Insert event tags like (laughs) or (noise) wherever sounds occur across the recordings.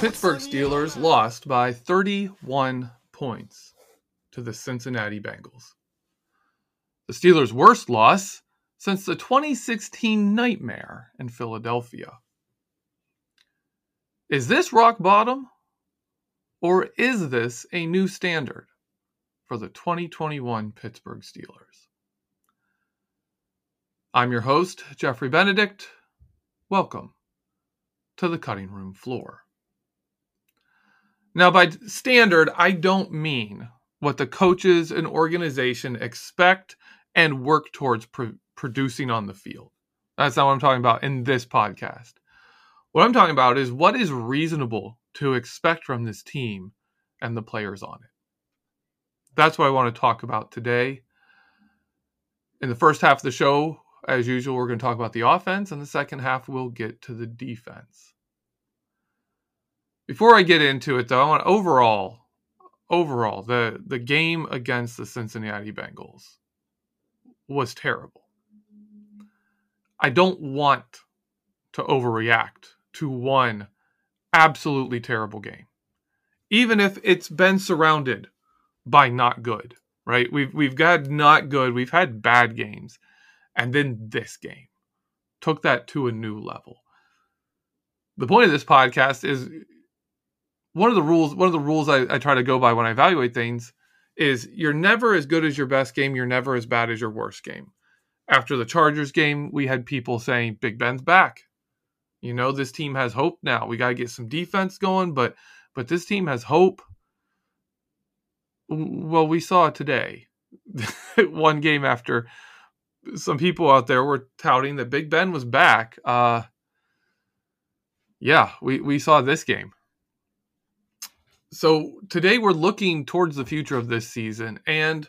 Pittsburgh Steelers lost by 31 points to the Cincinnati Bengals. The Steelers' worst loss since the 2016 nightmare in Philadelphia. Is this rock bottom? Or is this a new standard for the 2021 Pittsburgh Steelers? I'm your host, Jeffrey Benedict. Welcome to the cutting room floor. Now, by standard, I don't mean what the coaches and organization expect and work towards pr- producing on the field. That's not what I'm talking about in this podcast. What I'm talking about is what is reasonable to expect from this team and the players on it. That's what I want to talk about today. In the first half of the show, as usual, we're going to talk about the offense, and the second half, we'll get to the defense. Before I get into it, though, I want overall, overall, the the game against the Cincinnati Bengals was terrible. I don't want to overreact to one absolutely terrible game, even if it's been surrounded by not good. Right? We've we've got not good. We've had bad games, and then this game took that to a new level. The point of this podcast is one of the rules one of the rules I, I try to go by when I evaluate things is you're never as good as your best game, you're never as bad as your worst game. After the Chargers game, we had people saying Big Ben's back. You know, this team has hope now. We got to get some defense going, but but this team has hope. Well, we saw it today. (laughs) One game after some people out there were touting that Big Ben was back. Uh yeah, we, we saw this game so today we're looking towards the future of this season and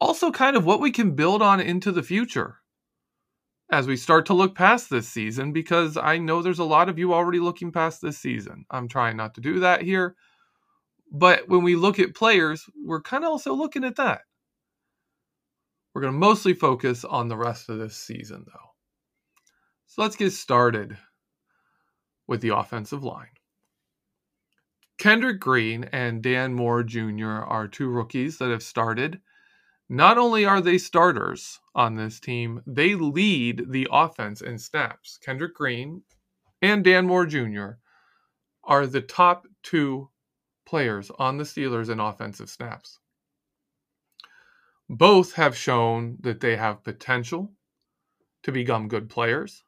also kind of what we can build on into the future as we start to look past this season because I know there's a lot of you already looking past this season. I'm trying not to do that here. But when we look at players, we're kind of also looking at that. We're going to mostly focus on the rest of this season, though. So let's get started with the offensive line. Kendrick Green and Dan Moore Jr. are two rookies that have started. Not only are they starters on this team, they lead the offense in snaps. Kendrick Green and Dan Moore Jr. are the top two players on the Steelers in offensive snaps. Both have shown that they have potential to become good players,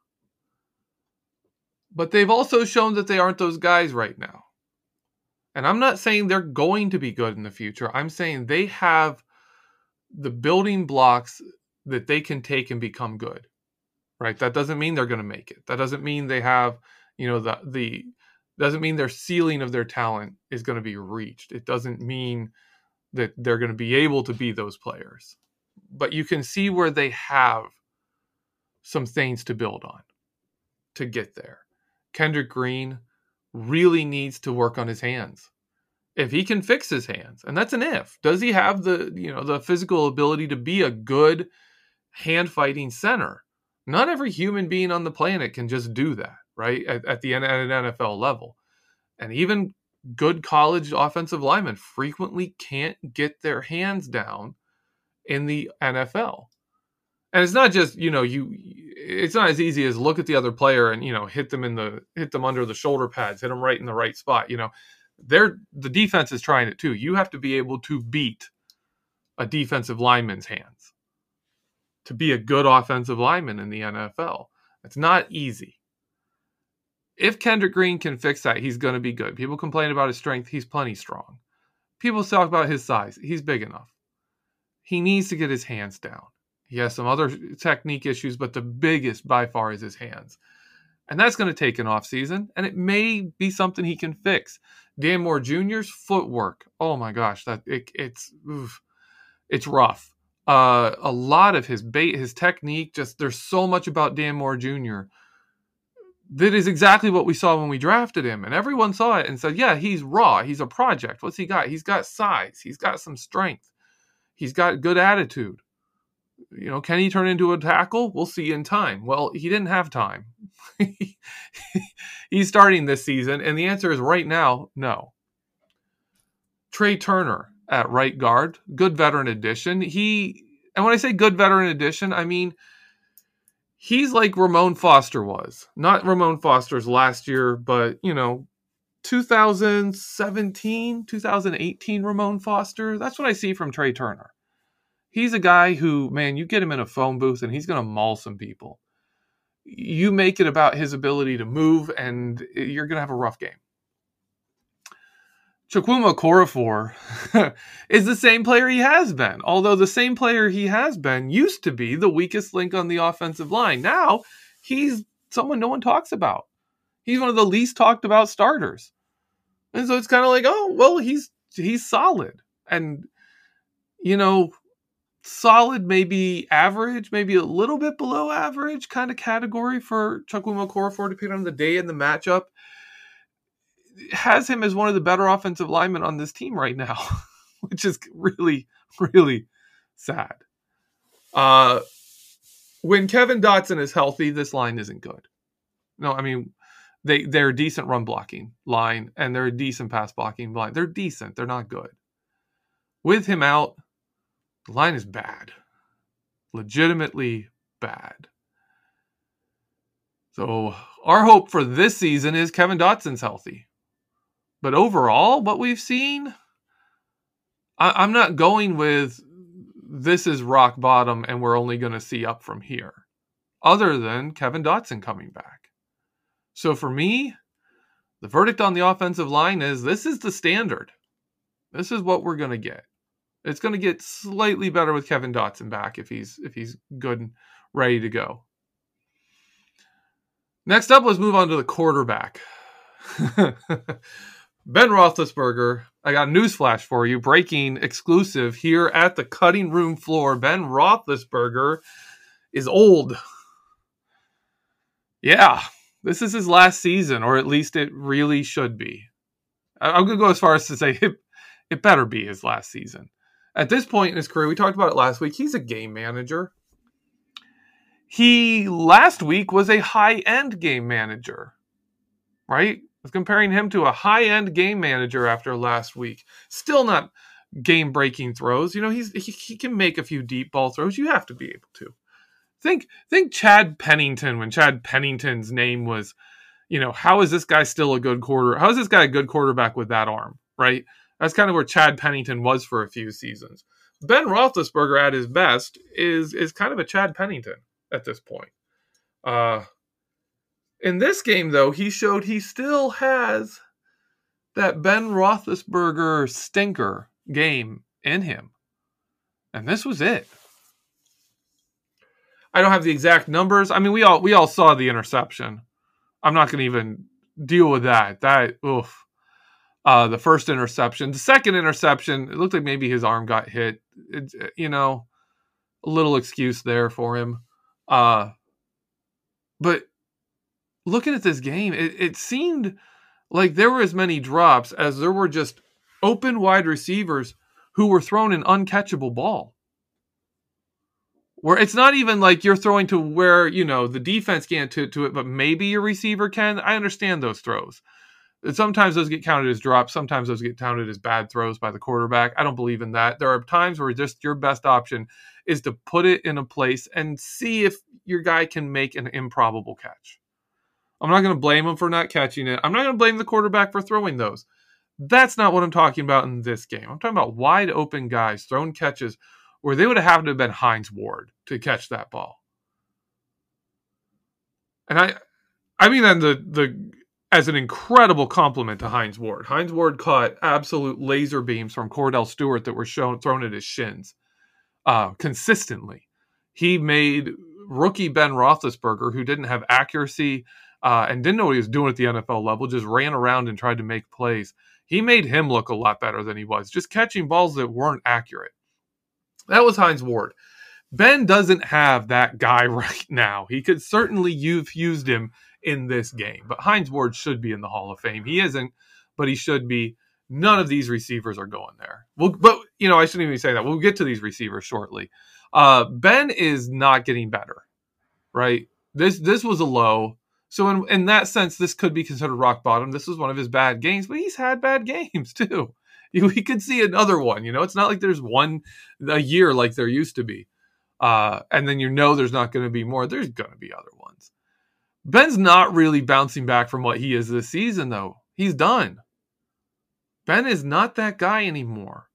but they've also shown that they aren't those guys right now. And I'm not saying they're going to be good in the future. I'm saying they have the building blocks that they can take and become good. Right? That doesn't mean they're going to make it. That doesn't mean they have, you know, the the doesn't mean their ceiling of their talent is going to be reached. It doesn't mean that they're going to be able to be those players. But you can see where they have some things to build on to get there. Kendrick Green, really needs to work on his hands. If he can fix his hands, and that's an if, does he have the you know the physical ability to be a good hand fighting center? Not every human being on the planet can just do that, right? At, at the at an NFL level, and even good college offensive linemen frequently can't get their hands down in the NFL and it's not just you know you it's not as easy as look at the other player and you know hit them in the hit them under the shoulder pads hit them right in the right spot you know they're the defense is trying it too you have to be able to beat a defensive lineman's hands to be a good offensive lineman in the NFL. It's not easy. If Kendrick Green can fix that, he's going to be good. People complain about his strength, he's plenty strong. People talk about his size, he's big enough. He needs to get his hands down. He has some other technique issues, but the biggest by far is his hands. And that's going to take an off season, and it may be something he can fix. Dan Moore Jr.'s footwork. Oh my gosh, that it, it's oof, it's rough. Uh, a lot of his bait, his technique, just there's so much about Dan Moore Jr. that is exactly what we saw when we drafted him, and everyone saw it and said, "Yeah, he's raw. He's a project. What's he got? He's got size. He's got some strength. He's got good attitude." You know, can he turn into a tackle? We'll see in time. Well, he didn't have time. (laughs) He's starting this season, and the answer is right now, no. Trai Turner at right guard, good veteran addition. He, and when I say good veteran addition, I mean he's like Ramon Foster was. Not Ramon Foster's last year, but you know, 2017, 2018 Ramon Foster. That's what I see from Trai Turner he's a guy who, man, you get him in a phone booth and he's going to maul some people. You make it about his ability to move, and you're going to have a rough game. Chukwuma Okorafor (laughs) is the same player he has been, although the same player he has been used to be the weakest link on the offensive line. Now he's someone no one talks about. He's one of the least talked about starters. And so it's kind of like, oh, well, he's he's solid. And you know, solid, maybe average, maybe a little bit below average kind of category for Chukwuma Okorafor, depending on the day and the matchup. Has him as one of the better offensive linemen on this team right now, (laughs) which is really, really sad. Uh, when Kevin Dotson is healthy, this line isn't good. No, I mean they they're a decent run blocking line and they're a decent pass blocking line. They're decent. They're not good. With him out, the line is bad. Legitimately bad. So our hope for this season is Kevin Dotson's healthy. But overall, what we've seen, I, am not going with this is rock bottom and we're only going to see up from here, other than Kevin Dotson coming back. So for me, the verdict on the offensive line is this is the standard. This is what we're going to get. It's going to get slightly better with Kevin Dotson back if he's if he's good and ready to go. Next up, let's move on to the quarterback. (laughs) ben Roethlisberger. I got a news flash for you. Breaking exclusive here at the cutting room floor. Ben Roethlisberger is old. Yeah, this is his last season, or at least it really should be. I'm going to go as far as to say (laughs) it, it better be his last season at this point in his career, we talked about it last week, he's a game manager. He last week was a high end game manager, right? I was comparing him to a high end game manager after last week. Still not game breaking throws. You know, he's he, he can make a few deep ball throws. You have to be able to. Think think Chad Pennington when Chad Pennington's name was, you know, how is this guy still a good quarter? How is this guy a good quarterback with that arm, right? That's kind of where Chad Pennington was for a few seasons. Ben Roethlisberger at his best is is kind of a Chad Pennington at this point. Uh, in this game, though, he showed he still has that Ben Roethlisberger stinker game in him, and this was it. I don't have the exact numbers. I mean, we all we all saw the interception. I'm not going to even deal with that. That oof uh, the first interception. The second interception, it looked like maybe his arm got hit. It, you know, a little excuse there for him. Uh, but looking at this game, it, it seemed like there were as many drops as there were just open wide receivers who were thrown an uncatchable ball. Where it's not even like you're throwing to where, you know, the defense can't to, to it, but maybe your receiver can. I understand those throws sometimes those get counted as drops sometimes those get counted as bad throws by the quarterback. I don't believe in that. There are times where just your best option is to put it in a place and see if your guy can make an improbable catch. I'm not going to blame him for not catching it. I'm not going to blame the quarterback for throwing those. That's not what i'm talking about in this game. I'm talking about wide open guys thrown catches where they would have had to have been Hines Ward to catch that ball. And I I mean then the the as an incredible compliment to Hines Ward. Hines Ward caught absolute laser beams from Kordell Stewart that were shown thrown at his shins uh, consistently. He made rookie Ben Roethlisberger, who didn't have accuracy uh, and didn't know what he was doing at the NFL level, just ran around and tried to make plays. He made him look a lot better than he was, just catching balls that weren't accurate. That was Hines Ward. Ben doesn't have that guy (laughs) right now. He could certainly you've used him in this game. But Hines Ward should be in the Hall of Fame. He isn't, but he should be. None of these receivers are going there. Well, but you know, I shouldn't even say that. We'll get to these receivers shortly. Uh, ben is not getting better, right? This this was a low. So in in that sense, this could be considered rock bottom. This was one of his bad games, but he's had bad games (laughs) too. We could see another one. You know, it's not like there's one a year like there used to be. Uh, and then you know there's not going to be more. There's going to be other. Ben's not really bouncing back from what he is this season, though. He's done. Ben is not that guy anymore.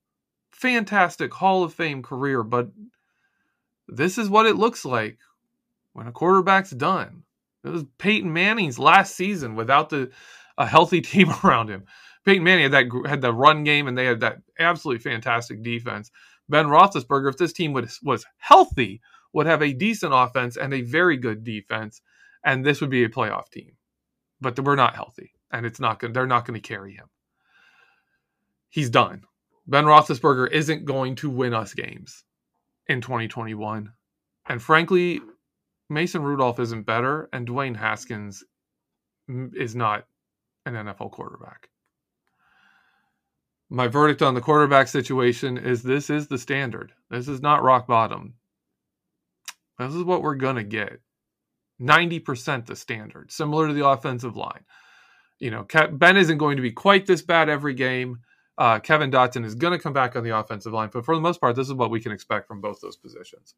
Fantastic Hall of Fame career, but this is what it looks like when a quarterback's done. It was Peyton Manning's last season without the a healthy (laughs) team around him. Peyton Manning had that had the run game and they had that absolutely fantastic defense. Ben Roethlisberger, if this team was was healthy, would have a decent offense and a very good defense and this would be a playoff team. But we're not healthy, and it's not going. They're not going to carry him. He's done. Ben Roethlisberger isn't going to win us games in 2021, and frankly, Mason Rudolph isn't better, and Dwayne Haskins is not an NFL quarterback. My verdict on the quarterback situation is this is the standard. This is not rock bottom. This is what we're going to get. 90% the standard, similar to the offensive line. You know, Ben isn't going to be quite this bad every game. Uh, Kevin Dotson is going to come back on the offensive line, but for the most part, this is what we can expect from both those positions.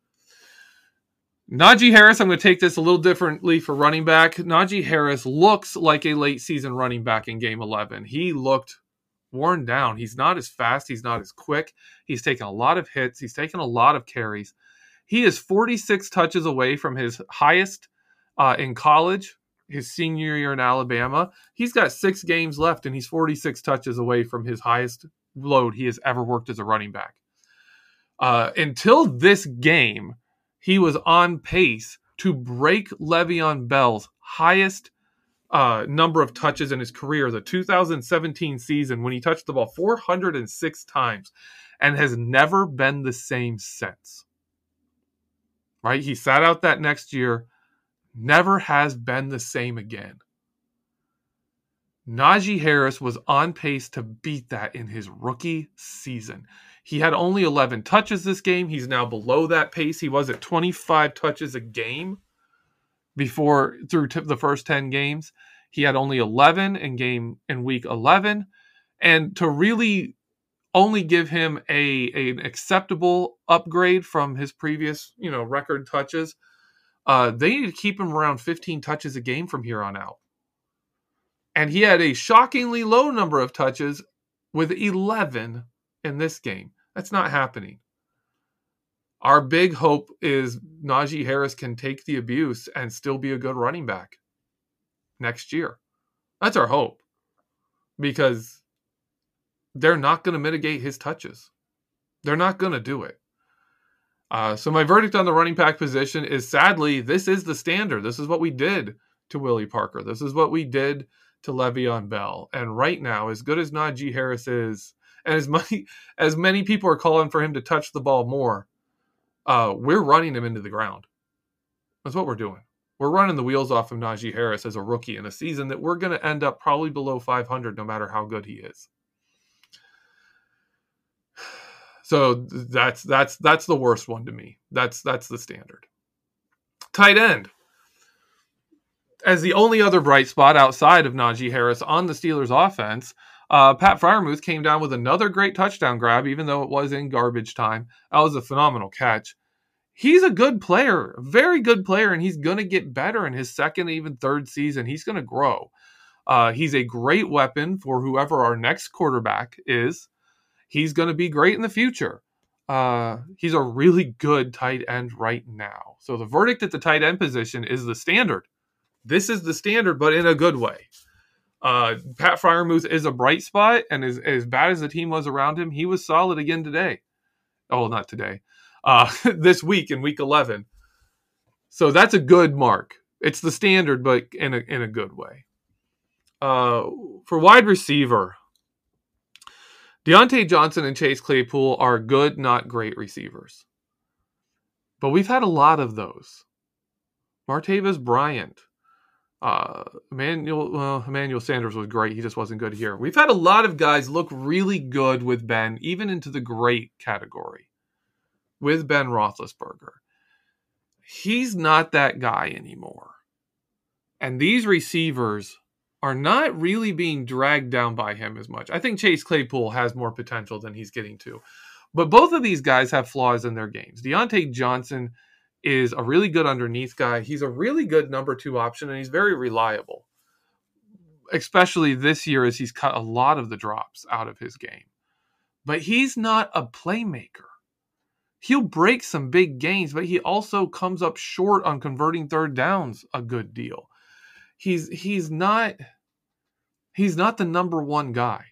Najee Harris, I'm going to take this a little differently for running back. Najee Harris looks like a late season running back in game 11. He looked worn down. He's not as fast, he's not as quick. He's taken a lot of hits, he's taken a lot of carries. He is 46 touches away from his highest uh, in college, his senior year in Alabama. He's got six games left, and he's 46 touches away from his highest load he has ever worked as a running back. Uh, until this game, he was on pace to break Le'Veon Bell's highest uh, number of touches in his career, the 2017 season, when he touched the ball 406 times and has never been the same since. Right? He sat out that next year never has been the same again. Najee Harris was on pace to beat that in his rookie season. He had only 11 touches this game. He's now below that pace. He was at 25 touches a game before through t- the first 10 games. He had only 11 in game in week 11 and to really only give him a, a an acceptable upgrade from his previous, you know, record touches uh, they need to keep him around 15 touches a game from here on out. And he had a shockingly low number of touches with 11 in this game. That's not happening. Our big hope is Najee Harris can take the abuse and still be a good running back next year. That's our hope because they're not going to mitigate his touches. They're not going to do it. Uh, so my verdict on the running back position is sadly, this is the standard. This is what we did to Willie Parker. This is what we did to Le'Veon Bell. And right now, as good as Najee Harris is, and as (laughs) many as many people are calling for him to touch the ball more, uh, we're running him into the ground. That's what we're doing. We're running the wheels off of Najee Harris as a rookie in a season that we're going to end up probably below 500 no matter how good he is. So that's that's that's the worst one to me. That's that's the standard. Tight end. As the only other bright spot outside of Najee Harris on the Steelers offense, uh, Pat Freiermuth came down with another great touchdown grab, even though it was in garbage time. That was a phenomenal catch. He's a good player, a very good player, and he's going to get better in his second, even third season. He's going to grow. Uh, he's a great weapon for whoever our next quarterback is he's going to be great in the future. uh, he's a really good tight end right now. So the verdict at the tight end position is the standard. This is the standard, but in a good way. Uh, Pat Freiermuth is a bright spot, and as, as bad as the team was around him, he was solid again today. Oh, not today. Uh, (laughs) this week in week 11. So that's a good mark. It's the standard, but in a, in a good way. Uh, for wide receiver, Diontae Johnson and Chase Claypool are good, not great receivers. But we've had a lot of those. Martavis Bryant, uh, Emmanuel, well, Emmanuel Sanders was great. He just wasn't good here. We've had a lot of guys look really good with Ben, even into the great category with Ben Roethlisberger. He's not that guy anymore. And these receivers are not really being dragged down by him as much. I think Chase Claypool has more potential than he's getting to. But both of these guys have flaws in their games. Diontae Johnson is a really good underneath guy. He's a really good number two option, and he's very reliable, especially this year as he's cut a lot of the drops out of his game. But he's not a playmaker. He'll break some big gains, but he also comes up short on converting third downs a good deal he's he's not he's not the number one guy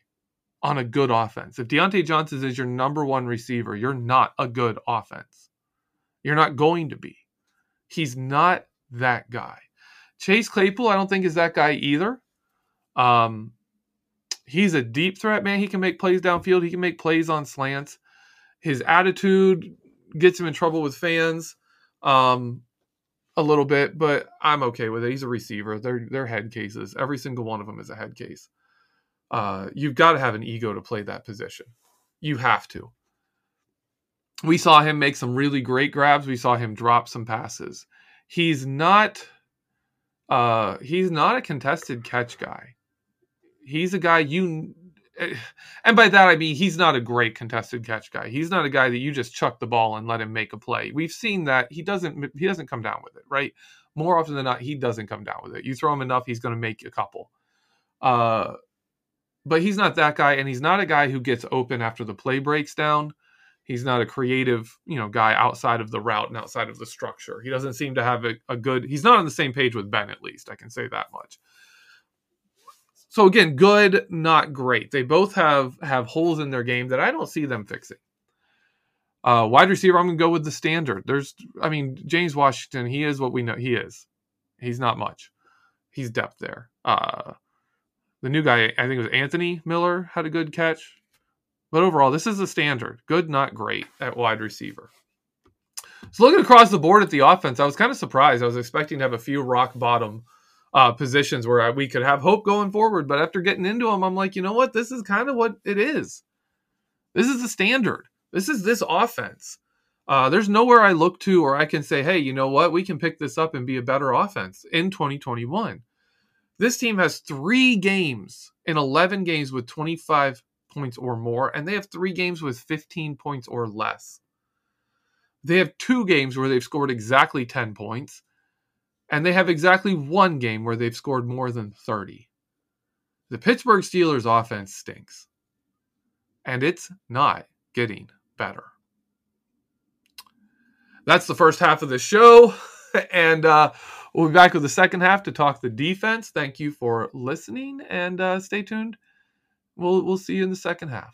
on a good offense. If Diontae Johnson is your number one receiver, you're not a good offense. You're not going to be. He's not that guy. Chase Claypool, I don't think is that guy either. Um, he's a deep threat, man. He can make plays downfield. He can make plays on slants. His attitude gets him in trouble with fans. Um, a little bit, but I'm okay with it. He's a receiver. They're they're head cases. Every single one of them is a head case. Uh, you've got to have an ego to play that position. You have to. We saw him make some really great grabs. We saw him drop some passes. He's not uh he's not a contested catch guy. He's a guy you and by that I mean he's not a great contested catch guy. He's not a guy that you just chuck the ball and let him make a play. We've seen that he doesn't he doesn't come down with it, right? More often than not, he doesn't come down with it. You throw him enough, he's going to make a couple. Uh, but he's not that guy, and he's not a guy who gets open after the play breaks down. He's not a creative, you know, guy outside of the route and outside of the structure. He doesn't seem to have a, a good. He's not on the same page with Ben, at least. I can say that much. So again, good, not great. They both have have holes in their game that I don't see them fixing. Uh, wide receiver, I'm gonna go with the standard. There's, I mean, James Washington, he is what we know he is. He's not much. He's depth there. Uh, the new guy, I think it was Anthony Miller, had a good catch. But overall, this is the standard. Good, not great at wide receiver. So looking across the board at the offense, I was kind of surprised. I was expecting to have a few rock bottom uh, positions where we could have hope going forward. But after getting into them, I'm like, you know what? This is kind of what it is. This is the standard. This is this offense. Uh, there's nowhere I look to or I can say, hey, you know what? We can pick this up and be a better offense in 2021. This team has three games in 11 games with 25 points or more, and they have three games with 15 points or less. They have two games where they've scored exactly 10 points, and they have exactly one game where they've scored more than 30. The Pittsburgh Steelers offense stinks. And it's not getting better. That's the first half of the show. (laughs) And uh, we'll be back with the second half to talk the defense. Thank you for listening and uh, stay tuned. We'll, we'll see you in the second half.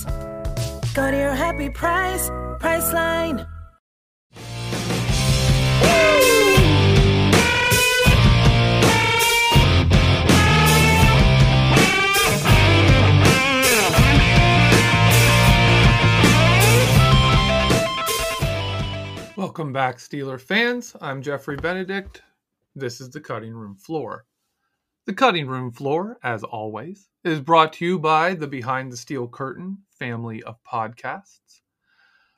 Go to your happy price, Priceline. Welcome back, Steeler fans. I'm Jeffrey Benedict. This is the Cutting Room Floor. The Cutting Room Floor, as always, is brought to you by the Behind the Steel Curtain family of podcasts.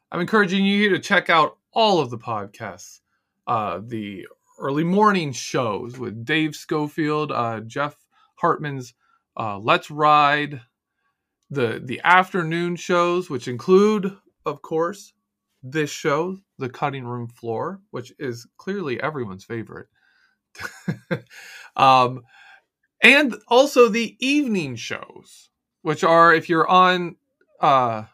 I'm encouraging you to check out all of the podcasts, uh, the early morning shows with Dave Schofield, uh, Jeff Hartman's uh, Let's Ride, the the afternoon shows, which include, of course, this show, The Cutting Room Floor, which is clearly everyone's favorite. (laughs) um, and also the evening shows, which are if you're on, uh,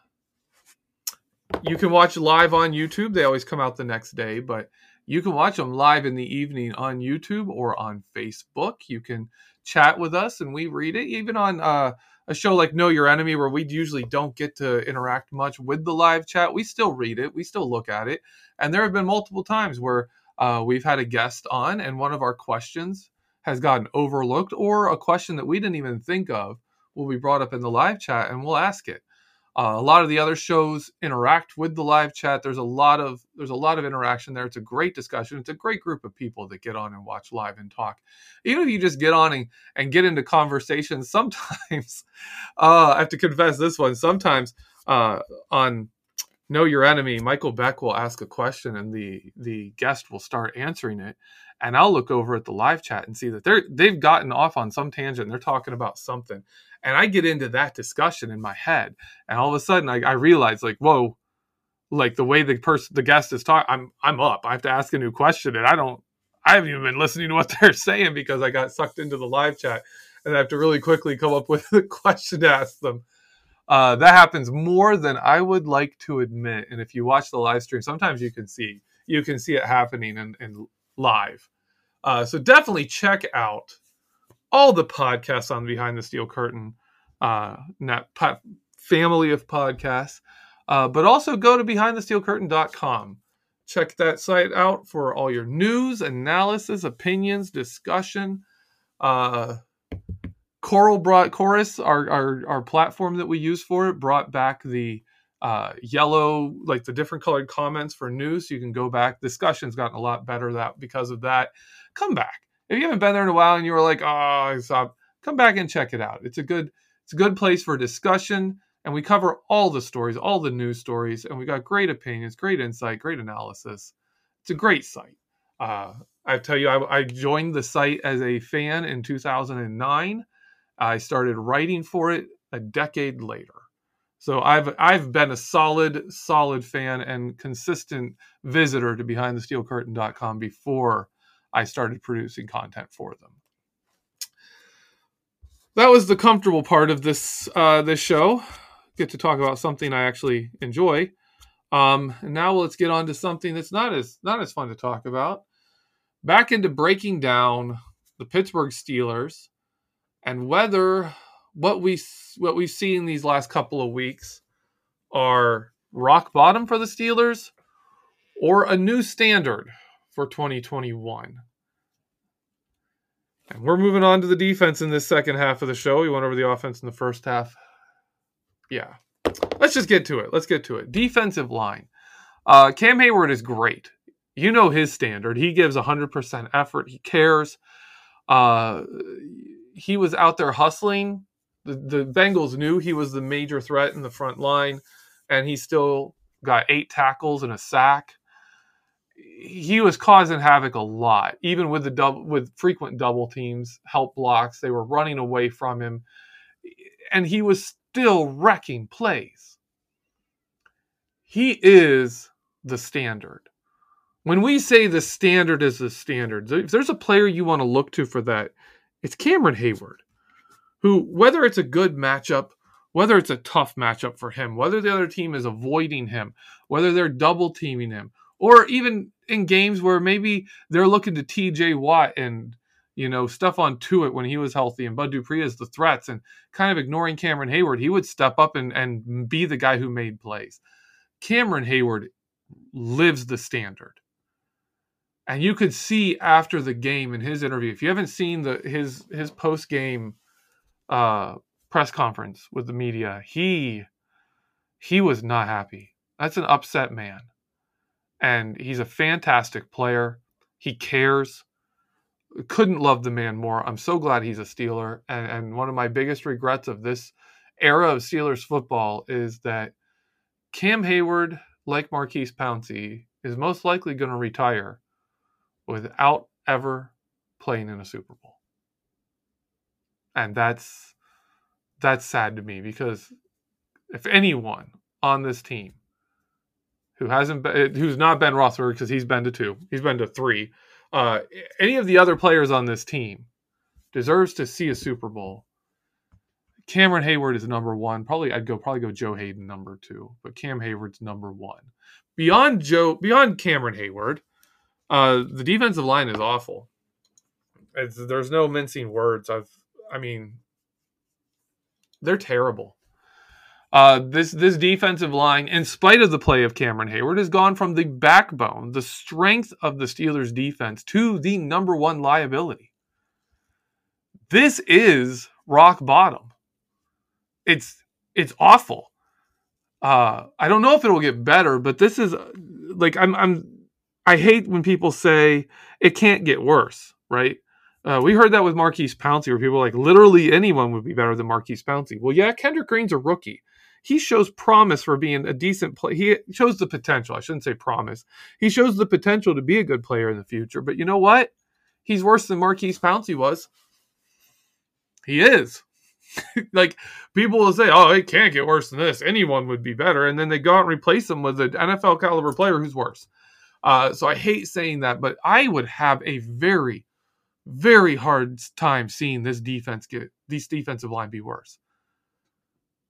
you can watch live on YouTube. They always come out the next day, but you can watch them live in the evening on YouTube or on Facebook. You can chat with us and we read it, even on uh, a show like Know Your Enemy, where we usually don't get to interact much with the live chat. We still read it, we still look at it, and there have been multiple times where uh, we've had a guest on, and one of our questions has gotten overlooked, or a question that we didn't even think of will be brought up in the live chat, and we'll ask it. Uh, a lot of the other shows interact with the live chat. There's a lot of there's a lot of interaction there. It's a great discussion. It's a great group of people that get on and watch live and talk. Even if you just get on and, and get into conversations, (laughs) sometimes uh, I have to confess this one. Sometimes uh, on Know Your Enemy, Michael Beck will ask a question and the the guest will start answering it, and I'll look over at the live chat and see that they're they've gotten off on some tangent. They're talking about something, and I get into that discussion in my head, and all of a sudden I, I realize like, whoa, like the way the person the guest is talking, I'm I'm up. I have to ask a new question, and I don't. I haven't even been listening to what (laughs) they're saying because I got sucked into the live chat, and I have to really quickly come up with (laughs) a question to ask them. Uh, that happens more than I would like to admit. And if you watch the live stream, sometimes you can see you can see it happening in, in live. Uh, so definitely check out all the podcasts on Behind the Steel Curtain uh, net family of podcasts. Uh, but also go to behindthesteelcurtain.com. Check that site out for all your news, analysis, opinions, discussion. Uh, Coral brought Chorus, our, our our platform that we use for it, brought back the uh, yellow, like the different colored comments for news. You can go back. Discussion's gotten a lot better that because of that. Come back if you haven't been there in a while and you were like, oh, I stopped, come back and check it out. It's a good, it's a good place for discussion, and we cover all the stories, all the news stories, and we got great opinions, great insight, great analysis. It's a great site. Uh, I tell you, I, I joined the site as a fan in 2009. I started writing for it a decade later. So I've I've been a solid solid fan and consistent visitor to behindthesteelcurtain.com before I started producing content for them. That was the comfortable part of this uh, this show. Get to talk about something I actually enjoy. Um, and now let's get on to something that's not as not as fun to talk about. Back into breaking down the Pittsburgh Steelers and whether what we what we've seen these last couple of weeks are rock bottom for the Steelers or a new standard for 2021. And we're moving on to the defense in this second half of the show. We went over the offense in the first half. Yeah. Let's just get to it. Let's get to it. Defensive line. Uh, Cam Heyward is great. You know his standard. He gives 100% effort. He cares. Uh, he was out there hustling. The, the Bengals knew he was the major threat in the front line, and he still got eight tackles and a sack he was causing havoc a lot, even with the double with frequent double teams, help blocks. They were running away from him, and he was still wrecking plays. He is the standard. When we say the standard is the standard, if there's a player you want to look to for that, it's Cameron Heyward, who, whether it's a good matchup, whether it's a tough matchup for him, whether the other team is avoiding him, whether they're double teaming him, or even in games where maybe they're looking to TJ Watt and you know stuff on to it when he was healthy and Bud Dupree as the threats and kind of ignoring Cameron Heyward, he would step up and, and be the guy who made plays. Cameron Heyward lives the standard. And you could see after the game in his interview, if you haven't seen the his his post game uh, press conference with the media, he he was not happy. That's an upset man And he's a fantastic player. He cares. Couldn't love the man more. I'm so glad he's a Steeler. And, and one of my biggest regrets of this era of Steelers football is that Cam Heyward, like Maurkice Pouncey, is most likely going to retire without ever playing in a Super Bowl. And that's that's sad to me because if anyone on this team who hasn't been, who's not Ben Roethlisberger because he's been to two, he's been to three. Uh, any of the other players on this team deserves to see a Super Bowl. Cameron Heyward is number one. Probably I'd go probably go Joe Haden number two, but Cam Heyward's number one. Beyond Joe, beyond Cameron Heyward, uh, the defensive line is awful. It's, there's no mincing words. I've, I mean, they're terrible. Uh, this this defensive line, in spite of the play of Cameron Heyward, has gone from the backbone, the strength of the Steelers' defense, to the number one liability. This is rock bottom. It's it's awful. Uh, I don't know if it will get better, but this is like I'm I'm I hate when people say it can't get worse, right? Uh, we heard that with Maurkice Pouncey, where people like literally anyone would be better than Maurkice Pouncey. Well, yeah, Kendrick Green's a rookie. He shows promise for being a decent player. He shows the potential. I shouldn't say promise. He shows the potential to be a good player in the future. But you know what? He's worse than Maurkice Pouncey was. He is. (laughs) like people will say, "Oh, it can't get worse than this. Anyone would be better," and then they go out and replace him with an NFL caliber player who's worse. Uh, so I hate saying that, but I would have a very, very hard time seeing this defense get these defensive line be worse.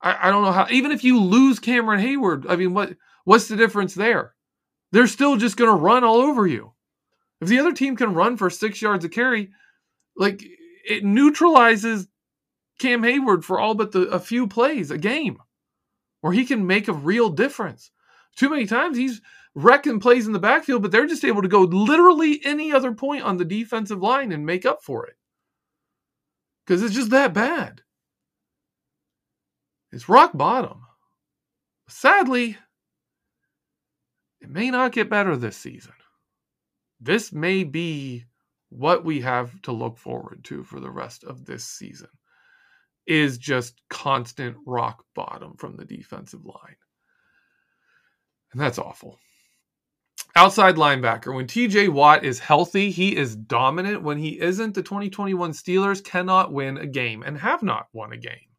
I, I don't know how. Even if you lose Cameron Heyward, I mean, what what's the difference there? They're still just going to run all over you. If the other team can run for six yards of carry, like it neutralizes Cam Heyward for all but the, a few plays a game, where he can make a real difference. Too many times he's wrecking plays in the backfield, but they're just able to go literally any other point on the defensive line and make up for it. Because it's just that bad. It's rock bottom. Sadly, it may not get better this season. This may be what we have to look forward to for the rest of this season is just constant rock bottom from the defensive line. And that's awful. Outside linebacker. When TJ Watt is healthy, he is dominant. When he isn't, the 2021 Steelers cannot win a game and have not won a game.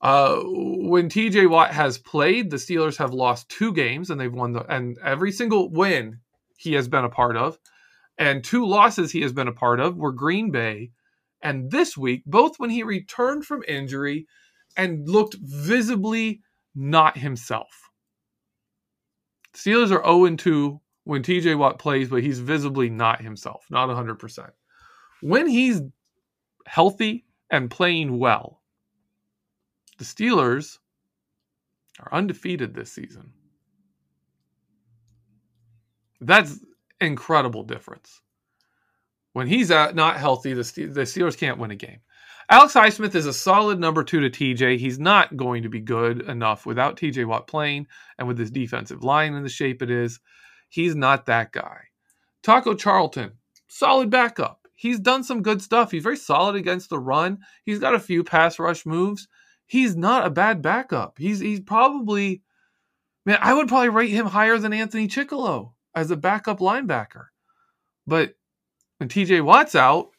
Uh, when TJ Watt has played, the Steelers have lost two games and they've won the and every single win he has been a part of, and two losses he has been a part of were Green Bay and this week, both when he returned from injury and looked visibly not himself. Steelers are 0 2 when TJ Watt plays, but he's visibly not himself, not 100%. When he's healthy and playing well, the Steelers are undefeated this season. That's incredible difference. When he's not healthy, the, the Steelers can't win a game. Alex Highsmith is a solid number two to TJ. He's not going to be good enough without TJ Watt playing and with his defensive line in the shape it is. He's not that guy. Taco Charlton, solid backup. He's done some good stuff. He's very solid against the run. He's got a few pass rush moves. He's not a bad backup. He's he's probably man, I would probably rate him higher than Anthony Chickillo as a backup linebacker. But when TJ Watt's out,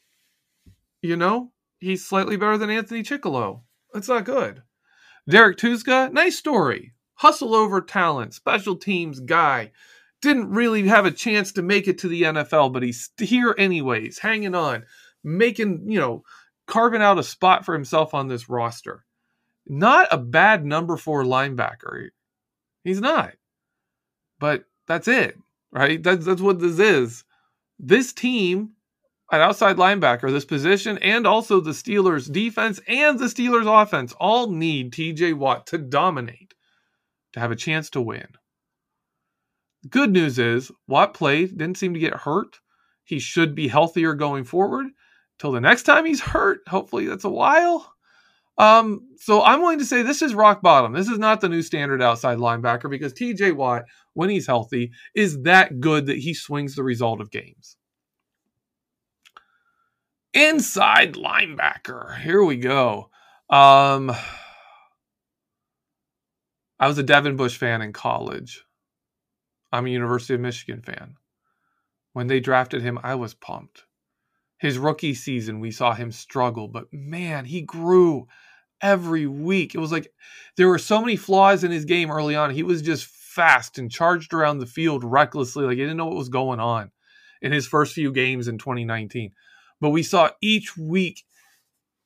you know, he's slightly better than Anthony Chickillo. That's not good. Derek Tuszka, nice story. Hustle over talent, special teams guy. Didn't really have a chance to make it to the NFL, but he's here anyways, hanging on, making, you know, carving out a spot for himself on this roster. Not a bad number four linebacker. He's not. But that's it, right? That's, that's what this is. This team at outside linebacker, this position, and also the Steelers defense and the Steelers offense all need TJ Watt to dominate to have a chance to win. Good news is Watt played, didn't seem to get hurt. He should be healthier going forward. Till the next time he's hurt, hopefully that's a while. Um, so I'm willing to say this is rock bottom. This is not the new standard outside linebacker because TJ Watt, when he's healthy, is that good that he swings the result of games. Inside linebacker. Here we go. Um, I was a Devin Bush fan in college. I'm a University of Michigan fan. When they drafted him, I was pumped. His rookie season, we saw him struggle, but man, he grew every week. It was like there were so many flaws in his game early on. He was just fast and charged around the field recklessly, like he didn't know what was going on in his first few games in 2019. But we saw each week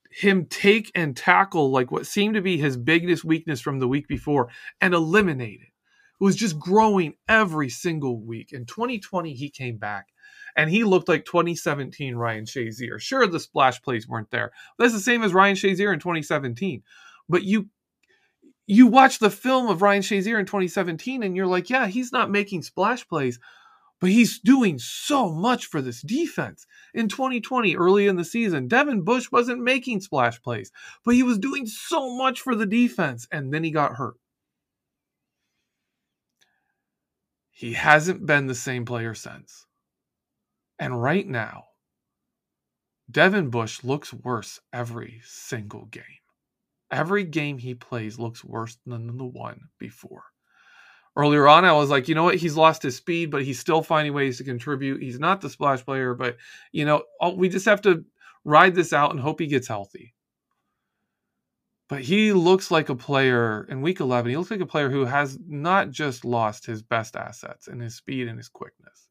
him take and tackle like what seemed to be his biggest weakness from the week before and eliminate it. It was just growing every single week. In 2020, he came back and he looked like 2017 Ryan Shazier. Sure, the splash plays weren't there. That's the same as Ryan Shazier in 2017. But you you watch the film of Ryan Shazier in 2017 and you're like, yeah, he's not making splash plays, but he's doing so much for this defense. In 2020, early in the season, Devin Bush wasn't making splash plays, but he was doing so much for the defense, and then he got hurt. He hasn't been the same player since. And right now, Devin Bush looks worse every single game. Every game he plays looks worse than the one before. Earlier on, I was like, you know what? He's lost his speed, but he's still finding ways to contribute. He's not the splash player, but, you know, we just have to ride this out and hope he gets healthy. But he looks like a player in week 11. He looks like a player who has not just lost his best assets and his speed and his quickness,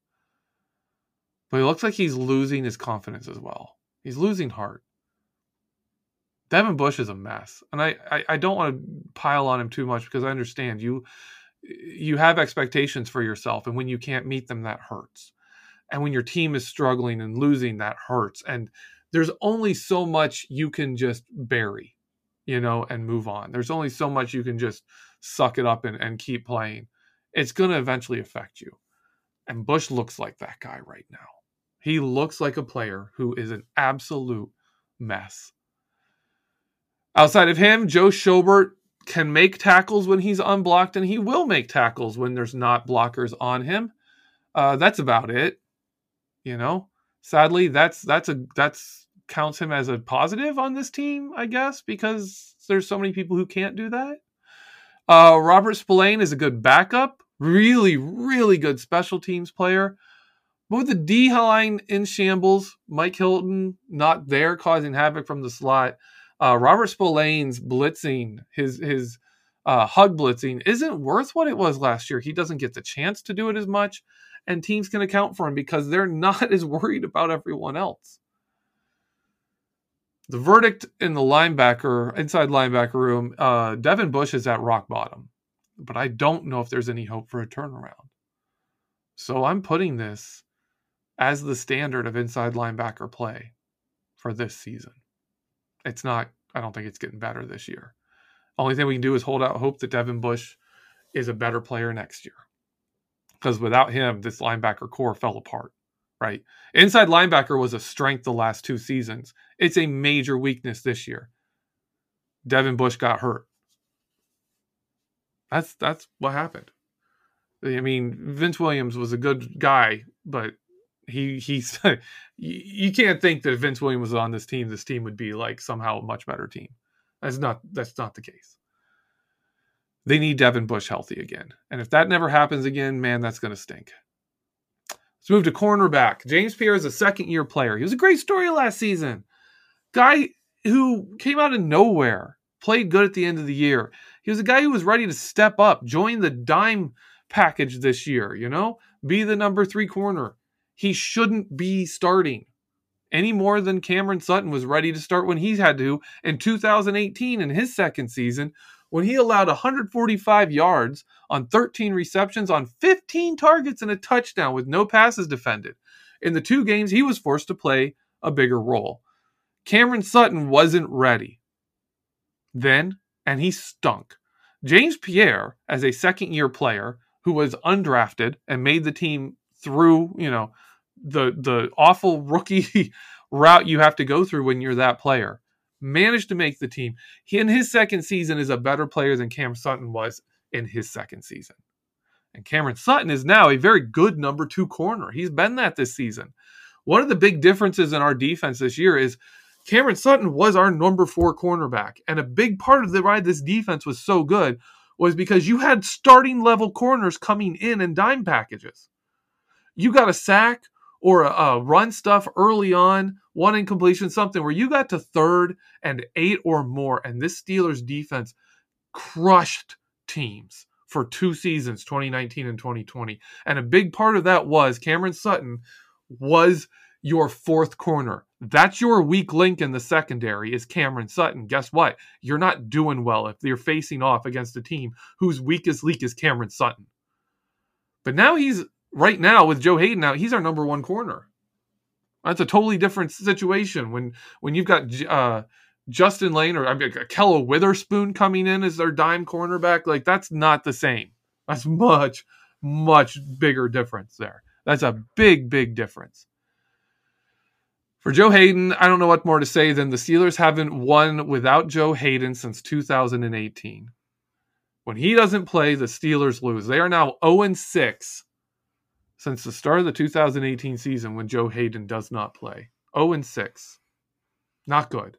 but he looks like he's losing his confidence as well. He's losing heart. Devin Bush is a mess, and I, I, I don't want to pile on him too much because I understand you you have expectations for yourself, and when you can't meet them, that hurts. And when your team is struggling and losing, that hurts. And there's only so much you can just bury, you know, and move on. There's only so much you can just suck it up and, and keep playing. It's going to eventually affect you. And Bush looks like that guy right now. He looks like a player who is an absolute mess. Outside of him, Joe Schobert can make tackles when he's unblocked, and he will make tackles when there's not blockers on him. Uh, that's about it. You know, sadly, that's that's a that's counts him as a positive on this team, I guess, because there's so many people who can't do that. Uh, Robert Spillane is a good backup, really, really good special teams player. But with the D line in shambles, Mike Hilton not there causing havoc from the slot, uh, Robert Spillane's blitzing, his his uh, hug blitzing, isn't worth what it was last year. He doesn't get the chance to do it as much, and teams can account for him because they're (laughs) not as worried about everyone else. The verdict in the linebacker, inside linebacker room, uh, Devin Bush is at rock bottom, but I don't know if there's any hope for a turnaround. So I'm putting this as the standard of inside linebacker play for this season. It's not, I don't think it's getting better this year. Only thing we can do is hold out hope that Devin Bush is a better player next year. Because without him, this linebacker core fell apart, right? Inside linebacker was a strength the last two seasons. It's a major weakness this year. Devin Bush got hurt. That's that's what happened. I mean, Vince Williams was a good guy, but he he's (laughs) you can't think that if Vince Williams was on this team, this team would be like somehow a much better team. That's not that's not the case. They need Devin Bush healthy again. And if that never happens again, man, that's gonna stink. Let's move to cornerback. James Pierre is a second year player. He was a great story last season. Guy who came out of nowhere, played good at the end of the year. He was a guy who was ready to step up, join the dime package this year, you know, be the number three corner he shouldn't be starting any more than Cameron Sutton was ready to start when he had to in 2018 in his second season when he allowed 145 yards on 13 receptions on 15 targets and a touchdown with no passes defended. In the two games, he was forced to play a bigger role. Cameron Sutton wasn't ready then, and he stunk. James Pierre, as a second year player who was undrafted and made the team through, you know, the the awful rookie (laughs) route you have to go through when you're that player. managed to make the team. He in his second season is a better player than Cam Sutton was in his second season. And Cameron Sutton is now a very good number two corner. He's been that this season. One of the big differences in our defense this year is Cameron Sutton was our number four cornerback. And a big part of the why this defense was so good was because you had starting level corners coming in in dime packages. You got a sack or a, a run stuff early on, one incompletion, something where you got to third and eight or more. And this Steelers defense crushed teams for two seasons, 2019 and 2020. And a big part of that was Cameron Sutton was your fourth corner. That's your weak link in the secondary is Cameron Sutton. Guess what? You're not doing well if you're facing off against a team whose weakest link is Cameron Sutton. But now he's right now with Joe Haden out, he's our number one corner. That's a totally different situation when when you've got uh, Justin Layne or I mean, Ahkello Witherspoon coming in as their dime cornerback, like that's not the same. That's much, much bigger difference there. That's a big, big difference. For Joe Haden, I don't know what more to say than the Steelers haven't won without Joe Haden since 2018. When he doesn't play, the Steelers lose. They are now 0 6 since the start of the 2018 season when Joe Haden does not play. 0 and 6. Not good.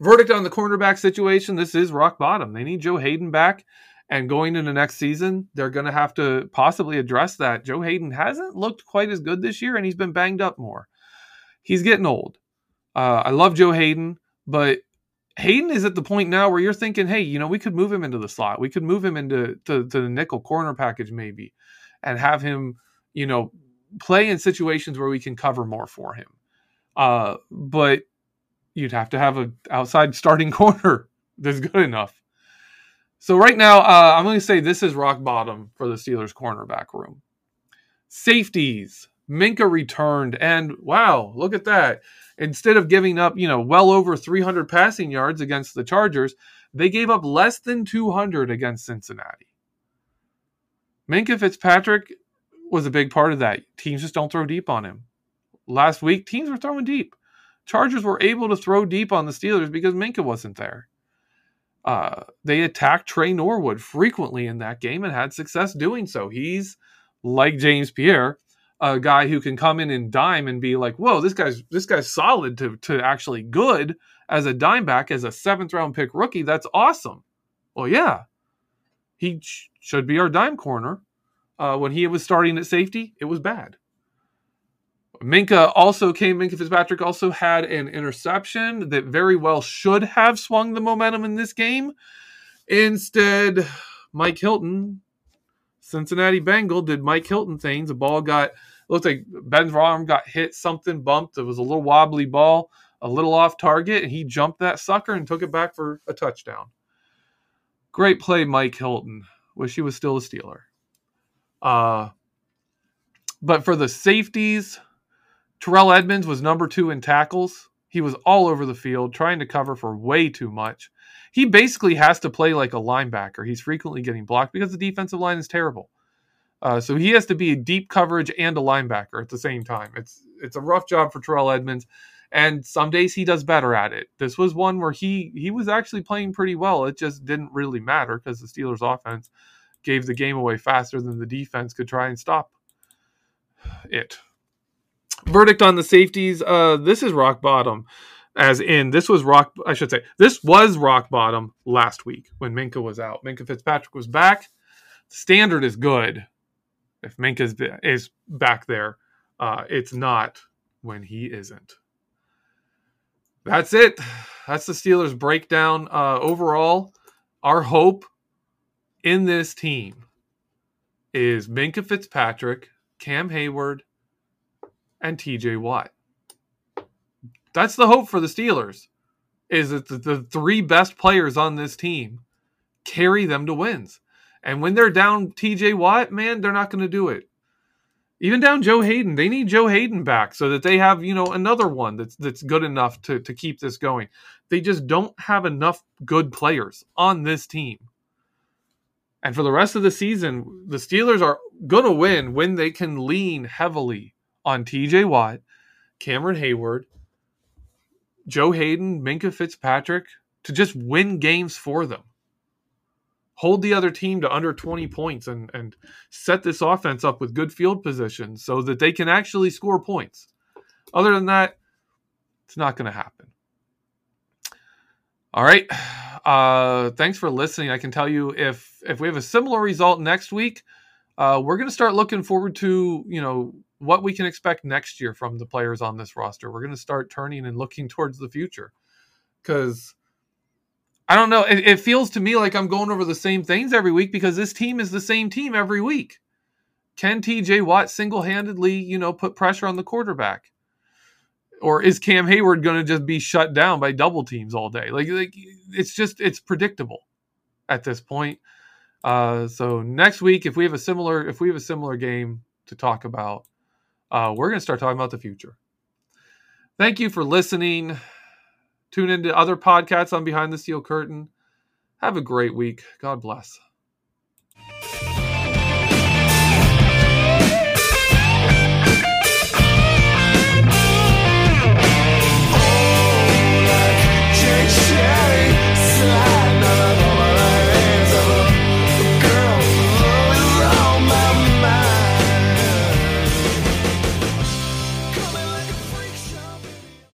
Verdict on the cornerback situation this is rock bottom. They need Joe Haden back. And going into next season, they're going to have to possibly address that. Joe Haden hasn't looked quite as good this year, and he's been banged up more. He's getting old. Uh, I love Joe Haden, but Haden is at the point now where you're thinking, hey, you know, we could move him into the slot. We could move him into to, to the nickel corner package maybe, and have him, you know, play in situations where we can cover more for him. Uh, but you'd have to have an outside starting (laughs) corner that's good enough. So right now, uh, I'm going to say this is rock bottom for the Steelers cornerback room. Safeties. Minkah returned, and wow, look at that. Instead of giving up, you know, well over 300 passing yards against the Chargers, they gave up less than 200 against Cincinnati. Minkah Fitzpatrick was a big part of that. Teams just don't throw deep on him. Last week, teams were throwing deep. Chargers were able to throw deep on the Steelers because Minkah wasn't there. Uh, they attacked Tre Norwood frequently in that game and had success doing so. He's like James Pierre, a guy who can come in and dime and be like, "Whoa, this guy's this guy's solid to to actually good as a dime back as a seventh round pick rookie. That's awesome." Well, yeah, he sh- should be our dime corner. Uh, when he was starting at safety, it was bad. Minkah also came. Minkah Fitzpatrick also had an interception that very well should have swung the momentum in this game. Instead, Mike Hilton, Cincinnati Bengal, did Mike Hilton things. The ball got looked like Ben's arm got hit, something bumped. It was a little wobbly ball, a little off target, and he jumped that sucker and took it back for a touchdown. Great play, Mike Hilton. Wish he was still a Steeler. Uh, but for the safeties, Terrell Edmunds was number two in tackles. He was all over the field trying to cover for way too much. He basically has to play like a linebacker. He's frequently getting blocked because the defensive line is terrible. Uh, so he has to be a deep coverage and a linebacker at the same time. It's it's a rough job for Terrell Edmunds, and some days he does better at it. This was one where he he was actually playing pretty well. It just didn't really matter because the Steelers' offense gave the game away faster than the defense could try and stop it verdict on the safeties. Uh, this is rock bottom, as in this was rock. I should say this was rock bottom last week when Minkah was out. Minkah Fitzpatrick was back. Standard is good. If Minkah is back there, uh, it's not when he isn't. That's it. That's the Steelers breakdown. Uh, overall, our hope in this team is Minkah Fitzpatrick, Cam Heyward, and TJ Watt. That's the hope for the Steelers is that the, the three best players on this team carry them to wins. And when they're down TJ Watt, man, they're not going to do it. Even down Joe Haden. they need Joe Haden back so that they have, you know, another one that's that's good enough to to keep this going. They just don't have enough good players on this team. And for the rest of the season, the Steelers are going to win when they can lean heavily on TJ Watt, Cameron Heyward, Joe Haden, Minkah Fitzpatrick to just win games for them. Hold the other team to under 20 points and, and set this offense up with good field position so that they can actually score points. Other than that, it's not going to happen. All right. Uh, thanks for listening. I can tell you if if we have a similar result next week, uh, we're going to start looking forward to you know what we can expect next year from the players on this roster. We're going to start turning and looking towards the future because I don't know. It, it, feels to me like I'm going over the same things every week because this team is the same team every week. Can TJ Watt single handedly, you know, put pressure on the quarterback? Or is Cam Heyward going to just be shut down by double teams all day? Like, like it's just it's predictable at this point. Uh, so next week, if we have a similar if we have a similar game to talk about, uh, we're going to start talking about the future. Thank you for listening. Tune into other podcasts on Behind the Steel Curtain. Have a great week. God bless.